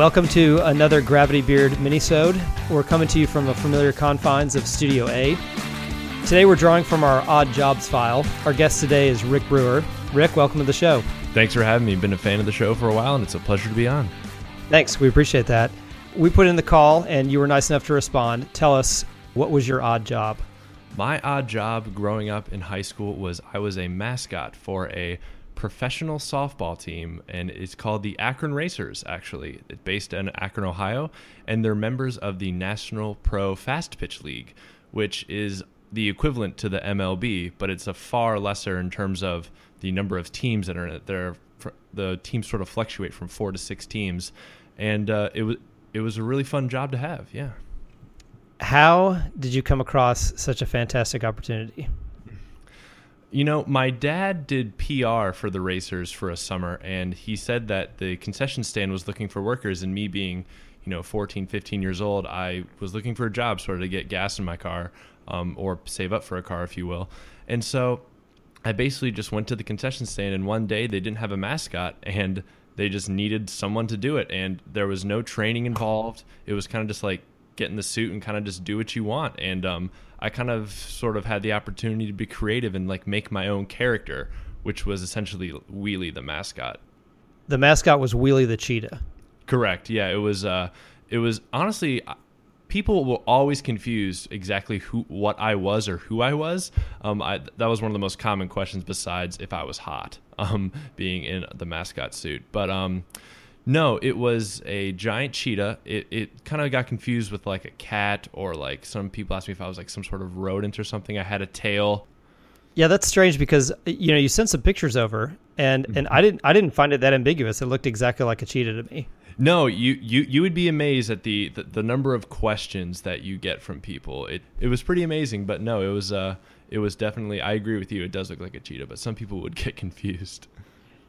Welcome to another Gravity Beard minisode. We're coming to you from the familiar confines of Studio A. Today we're drawing from our odd jobs file. Our guest today is Rick Brewer. Rick, welcome to the show. Thanks for having me. Been a fan of the show for a while, and it's a pleasure to be on. Thanks. We appreciate that. We put in the call, and you were nice enough to respond. Tell us what was your odd job? My odd job growing up in high school was I was a mascot for a professional softball team, and it's called the Akron Racers, actually. It's based in Akron, Ohio, and they're members of the National Pro Fast Pitch League, which is the equivalent to the MLB, but it's a far lesser in terms of the number of teams that are in it. There, the teams sort of fluctuate from four to six teams, and uh, it was it was a really fun job to have. Yeah. How did you come across such a fantastic opportunity? You know, my dad did PR for the racers for a summer, and he said that the concession stand was looking for workers, and me being, you know, 14, 15 years old, I was looking for a job sort of to get gas in my car um, or save up for a car, if you will. And so I basically just went to the concession stand, and one day they didn't have a mascot, and they just needed someone to do it, and there was no training involved. It was kind of just like get in the suit and kind of just do what you want. And um, I kind of sort of had the opportunity to be creative and like make my own character, which was essentially Wheelie the mascot. The mascot was Wheelie the cheetah. Correct. Yeah, it was. Uh, it was honestly people will always confuse exactly who what I was or who I was. Um, I, that was one of the most common questions besides if I was hot, um, being in the mascot suit. But um, no, it was a giant cheetah. It, it kind of got confused with like a cat or like some people asked me if I was like some sort of rodent or something. I had a tail. Yeah, that's strange because you know you sent some pictures over and and I didn't I didn't find it that ambiguous. It looked exactly like a cheetah to me. No, you, you you would be amazed at the, the, the number of questions that you get from people. It it was pretty amazing, but no, it was uh it was definitely I agree with you. It does look like a cheetah, but some people would get confused.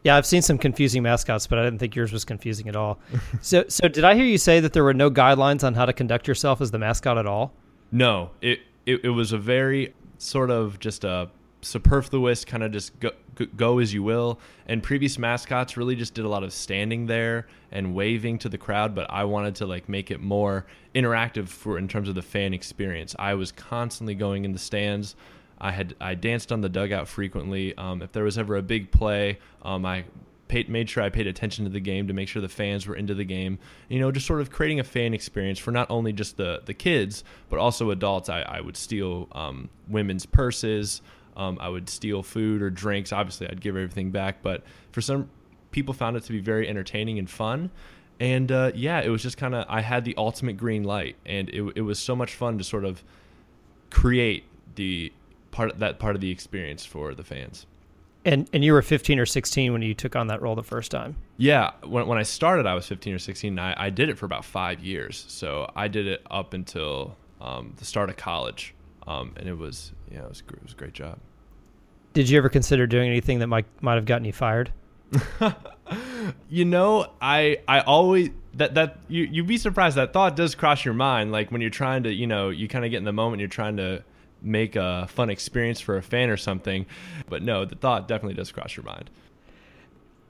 Yeah, I've seen some confusing mascots, but I didn't think yours was confusing at all. so, so did I hear you say that there were no guidelines on how to conduct yourself as the mascot at all? No, it it, it was a very sort of just a superfluous kind of just go, go as you will. And previous mascots really just did a lot of standing there and waving to the crowd, but I wanted to like make it more interactive for in terms of the fan experience. I was constantly going in the stands I had I danced on the dugout frequently. Um, if there was ever a big play, um, I paid, made sure I paid attention to the game to make sure the fans were into the game. You know, just sort of creating a fan experience for not only just the the kids but also adults. I, I would steal um, women's purses. Um, I would steal food or drinks. Obviously, I'd give everything back. But for some people, found it to be very entertaining and fun. And uh, yeah, it was just kind of I had the ultimate green light, and it, it was so much fun to sort of create the part of that part of the experience for the fans. And and you were 15 or 16 when you took on that role the first time. Yeah, when when I started, I was 15 or 16. I, I did it for about five years, so I did it up until um, the start of college, um, and it was yeah, it was it was a great job. Did you ever consider doing anything that might might have gotten you fired? you know, I I always that that you you'd be surprised that thought does cross your mind. Like when you're trying to, you know, you kind of get in the moment, you're trying to make a fun experience for a fan or something. But no, the thought definitely does cross your mind.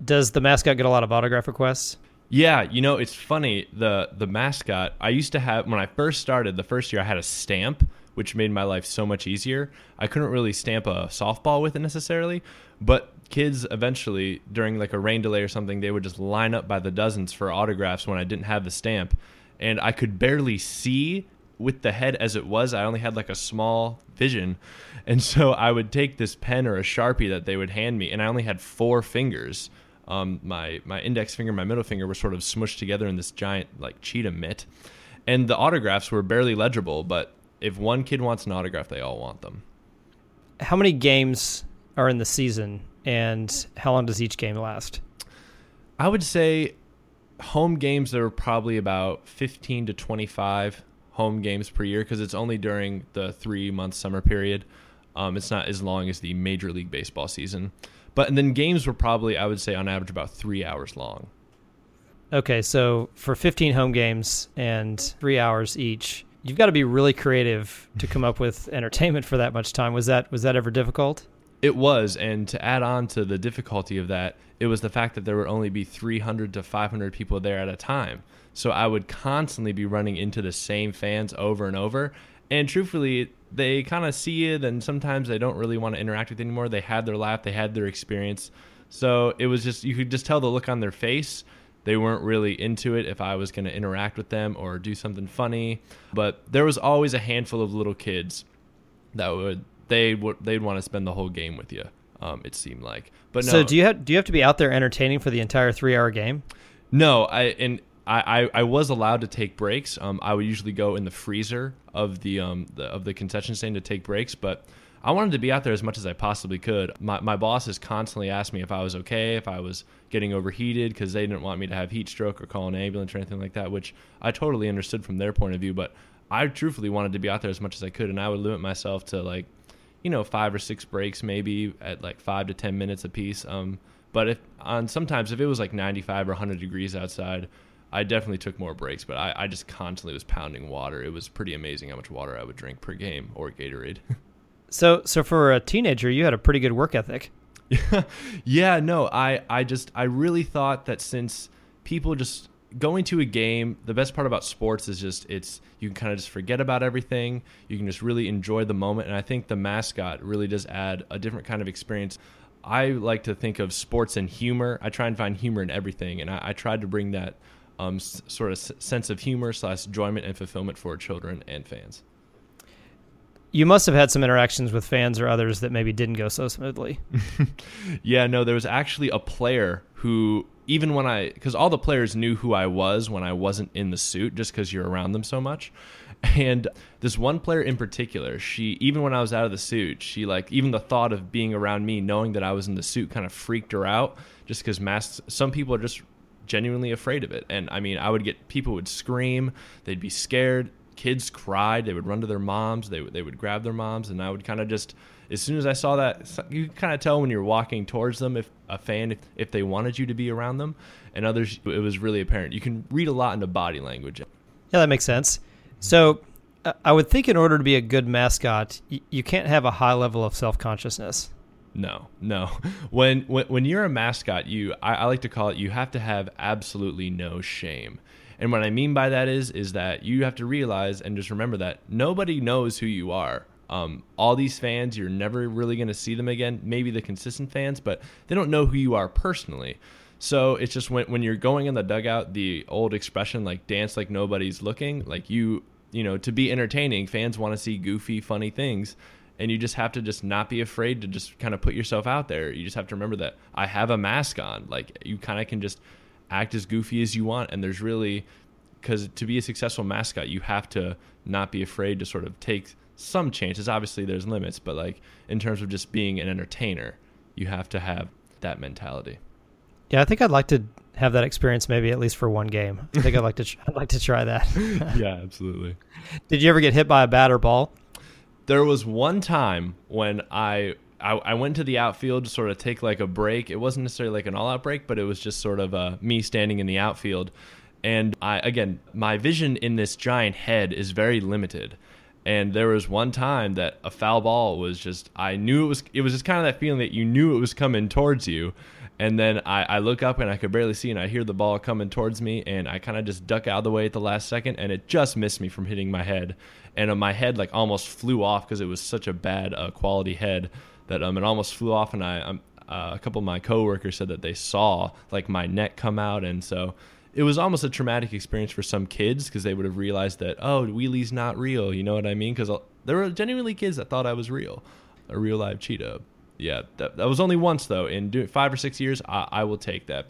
Does the mascot get a lot of autograph requests? Yeah, you know, it's funny. The the mascot, I used to have when I first started, the first year I had a stamp, which made my life so much easier. I couldn't really stamp a softball with it necessarily, but kids eventually during like a rain delay or something, they would just line up by the dozens for autographs when I didn't have the stamp. And I could barely see with the head as it was, I only had like a small vision. And so I would take this pen or a Sharpie that they would hand me, and I only had four fingers. Um, my my index finger, my middle finger were sort of smushed together in this giant like cheetah mitt, and the autographs were barely legible. But if one kid wants an autograph, they all want them. How many games are in the season, and how long does each game last? I would say home games there are probably about 15 to 25 home games per year because it's only during the three month summer period. Um, it's not as long as the Major League Baseball season. But and then games were probably, I would say, on average about three hours long. Okay, so for 15 home games and three hours each, you've got to be really creative to come up with entertainment for that much time. Was that was that ever difficult? It was, and to add on to the difficulty of that, it was the fact that there would only be 300 to 500 people there at a time. So I would constantly be running into the same fans over and over. And truthfully, they kind of see it, and sometimes they don't really want to interact with it anymore. They had their laugh, they had their experience. So it was just, you could just tell the look on their face. They weren't really into it if I was going to interact with them or do something funny. But there was always a handful of little kids that would they would they'd want to spend the whole game with you. Um, it seemed like, but no. So do you have do you have to be out there entertaining for the entire three hour game? No, I and I, I, was allowed to take breaks. Um, I would usually go in the freezer of the um the, of the concession stand to take breaks, but I wanted to be out there as much as I possibly could. My my bosses constantly asked me if I was okay, if I was getting overheated, because they didn't want me to have heat stroke or call an ambulance or anything like that, which I totally understood from their point of view. But I truthfully wanted to be out there as much as I could, and I would limit myself to like, you know, five or six breaks maybe at like five to ten minutes a piece. Um, but if on sometimes if it was like 95 or 100 degrees outside, I definitely took more breaks. But I, I just constantly was pounding water. It was pretty amazing how much water I would drink per game or Gatorade. so so for a teenager, you had a pretty good work ethic. yeah, no, I I just I really thought that since people just going to a game, the best part about sports is just it's you can kind of just forget about everything. You can just really enjoy the moment, and I think the mascot really does add a different kind of experience. I like to think of sports and humor. I try and find humor in everything, and I, I tried to bring that um, s- sort of s- sense of humor slash enjoyment and fulfillment for children and fans. You must have had some interactions with fans or others that maybe didn't go so smoothly. yeah, no, there was actually a player who even when I, because all the players knew who I was when I wasn't in the suit, just because you're around them so much. And this one player in particular, she, even when I was out of the suit, she like, even the thought of being around me, knowing that I was in the suit kind of freaked her out just because masks, some people are just genuinely afraid of it. And I mean, I would get, people would scream, they'd be scared. Kids cried. They would run to their moms. They would, they would grab their moms, and I would kind of just as soon as I saw that, you kind of tell when you're walking towards them if a fan if, if they wanted you to be around them, and others it was really apparent. You can read a lot into body language. Yeah, that makes sense. So uh, I would think in order to be a good mascot, you can't have a high level of self consciousness. No, no. When when when you're a mascot, you I, I like to call it you have to have absolutely no shame. And what I mean by that is is that you have to realize and just remember that nobody knows who you are. Um, all these fans, you're never really going to see them again. Maybe the consistent fans, but they don't know who you are personally. So it's just when when you're going in the dugout, the old expression like dance like nobody's looking, like you you know to be entertaining, fans want to see goofy, funny things, and you just have to just not be afraid to just kind of put yourself out there. You just have to remember that I have a mask on, like you kind of can just act as goofy as you want, and there's really because to be a successful mascot, you have to not be afraid to sort of take some chances. Obviously, there's limits, but like in terms of just being an entertainer, you have to have that mentality. Yeah, I think I'd like to have that experience maybe at least for one game. I think I'd like to. Tr- I'd like to try that. yeah, absolutely. Did you ever get hit by a bat or ball? There was one time when I, I I, went to the outfield to sort of take like a break. It wasn't necessarily like an all-out break, but it was just sort of uh, me standing in the outfield. And I again, my vision in this giant head is very limited. And there was one time that a foul ball was just I knew it was it was just kind of that feeling that you knew it was coming towards you. And then I, I look up and I could barely see and I hear the ball coming towards me and I kind of just duck out of the way at the last second and it just missed me from hitting my head. And uh, my head like almost flew off because it was such a bad uh, quality head that um it almost flew off and I um, uh, a couple of my coworkers said that they saw like my neck come out and so it was almost a traumatic experience for some kids because they would have realized that oh wheelie's not real you know what i mean? Because there were genuinely kids that thought i was real a real live cheetah. Yeah that, that was only once though. In doing five or six years I, I will take that.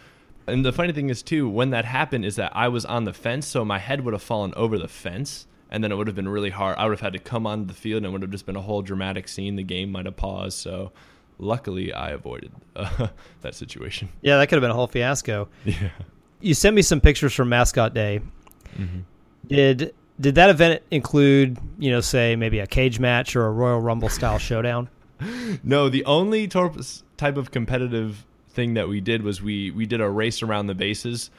And the funny thing is too when that happened is that i was on the fence so my head would have fallen over the fence and then it would have been really hard. I would have had to come on the field and it would have just been a whole dramatic scene. The game might have paused. So luckily i avoided uh, that situation. Yeah, that could have been a whole fiasco. yeah. You sent me some pictures from Mascot Day. Did did that event include, you know, say maybe a cage match or a Royal Rumble style showdown? No, the only type of competitive thing that we did was we we did a race around the bases,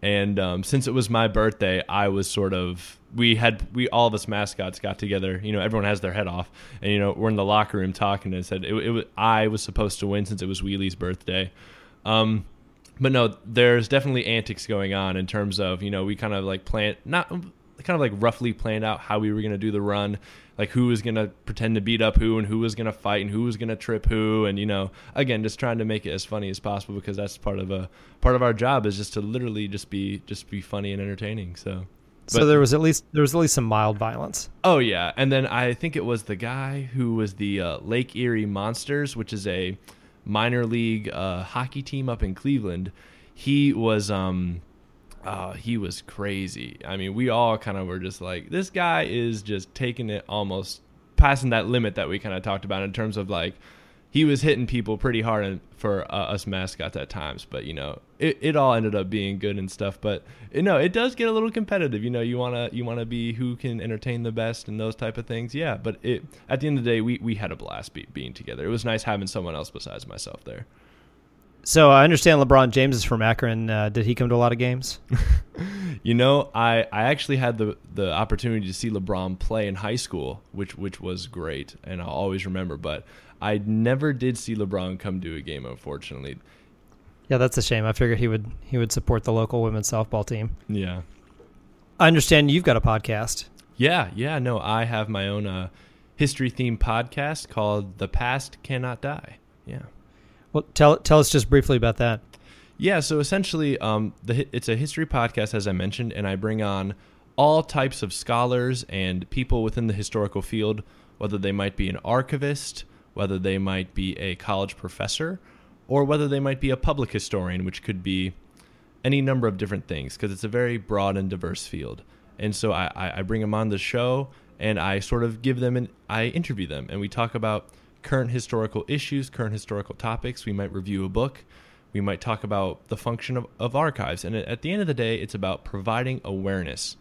And um, since it was my birthday, I was sort of we had we all of us mascots got together. You know, everyone has their head off, and you know we're in the locker room talking and said it, it was I was supposed to win since it was Wheelie's birthday. Um, but no, there's definitely antics going on in terms of you know we kind of like plan not kind of like roughly planned out how we were going to do the run like who was going to pretend to beat up who and who was going to fight and who was going to trip who and you know again just trying to make it as funny as possible because that's part of a part of our job is just to literally just be just be funny and entertaining so so there was at least there was at least some mild violence. Oh yeah, and then I think it was the guy who was the uh, Lake Erie Monsters, which is a minor league uh, hockey team up in Cleveland. He was um, uh, he was crazy. I mean, we all kind of were just like, this guy is just taking it almost passing that limit that we kind of talked about in terms of like he was hitting people pretty hard for uh, us mascots at times but you know it, it all ended up being good and stuff but you know it does get a little competitive you know you want to you want to be who can entertain the best and those type of things yeah but it at the end of the day we, we had a blast be, being together it was nice having someone else besides myself there so I understand LeBron James is from Akron. Uh, did he come to a lot of games? you know, I, I actually had the the opportunity to see LeBron play in high school, which which was great, and I'll always remember. But I never did see LeBron come to a game, unfortunately. Yeah, that's a shame. I figured he would he would support the local women's softball team. Yeah, I understand you've got a podcast. Yeah, yeah. No, I have my own uh, history themed podcast called "The Past Cannot Die." Yeah. Well, tell tell us just briefly about that. Yeah, so essentially, um, the, it's a history podcast, as I mentioned, and I bring on all types of scholars and people within the historical field, whether they might be an archivist, whether they might be a college professor, or whether they might be a public historian, which could be any number of different things, because it's a very broad and diverse field. And so I, I bring them on the show, and I sort of give them and I interview them, and we talk about current historical issues, current historical topics. We might review a book. We might talk about the function of, of archives. And at the end of the day, it's about providing awareness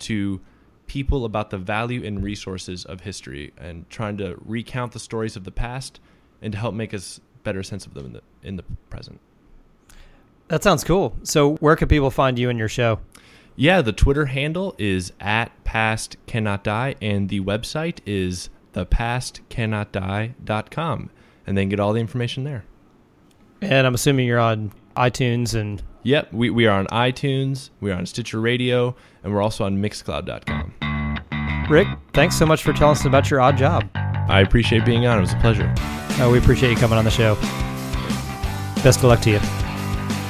to people about the value and resources of history and trying to recount the stories of the past and to help make us better sense of them in the, in the present. That sounds cool. So, where can people find you and your show? Yeah, the Twitter handle is at past cannot die, and the website is thepastcannotdie.com, and then get all the information there. And I'm assuming you're on iTunes and. Yep, we, we are on iTunes, we are on Stitcher Radio, and we're also on Mixcloud.com. Rick, thanks so much for telling us about your odd job. I appreciate being on. It was a pleasure. Oh, we appreciate you coming on the show. Best of luck to you.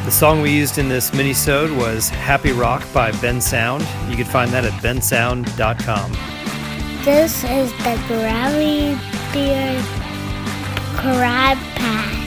The song we used in this mini-sode was Happy Rock by Bensound. You can find that at bensound.com. This is the Gravity Beard Crab Pack.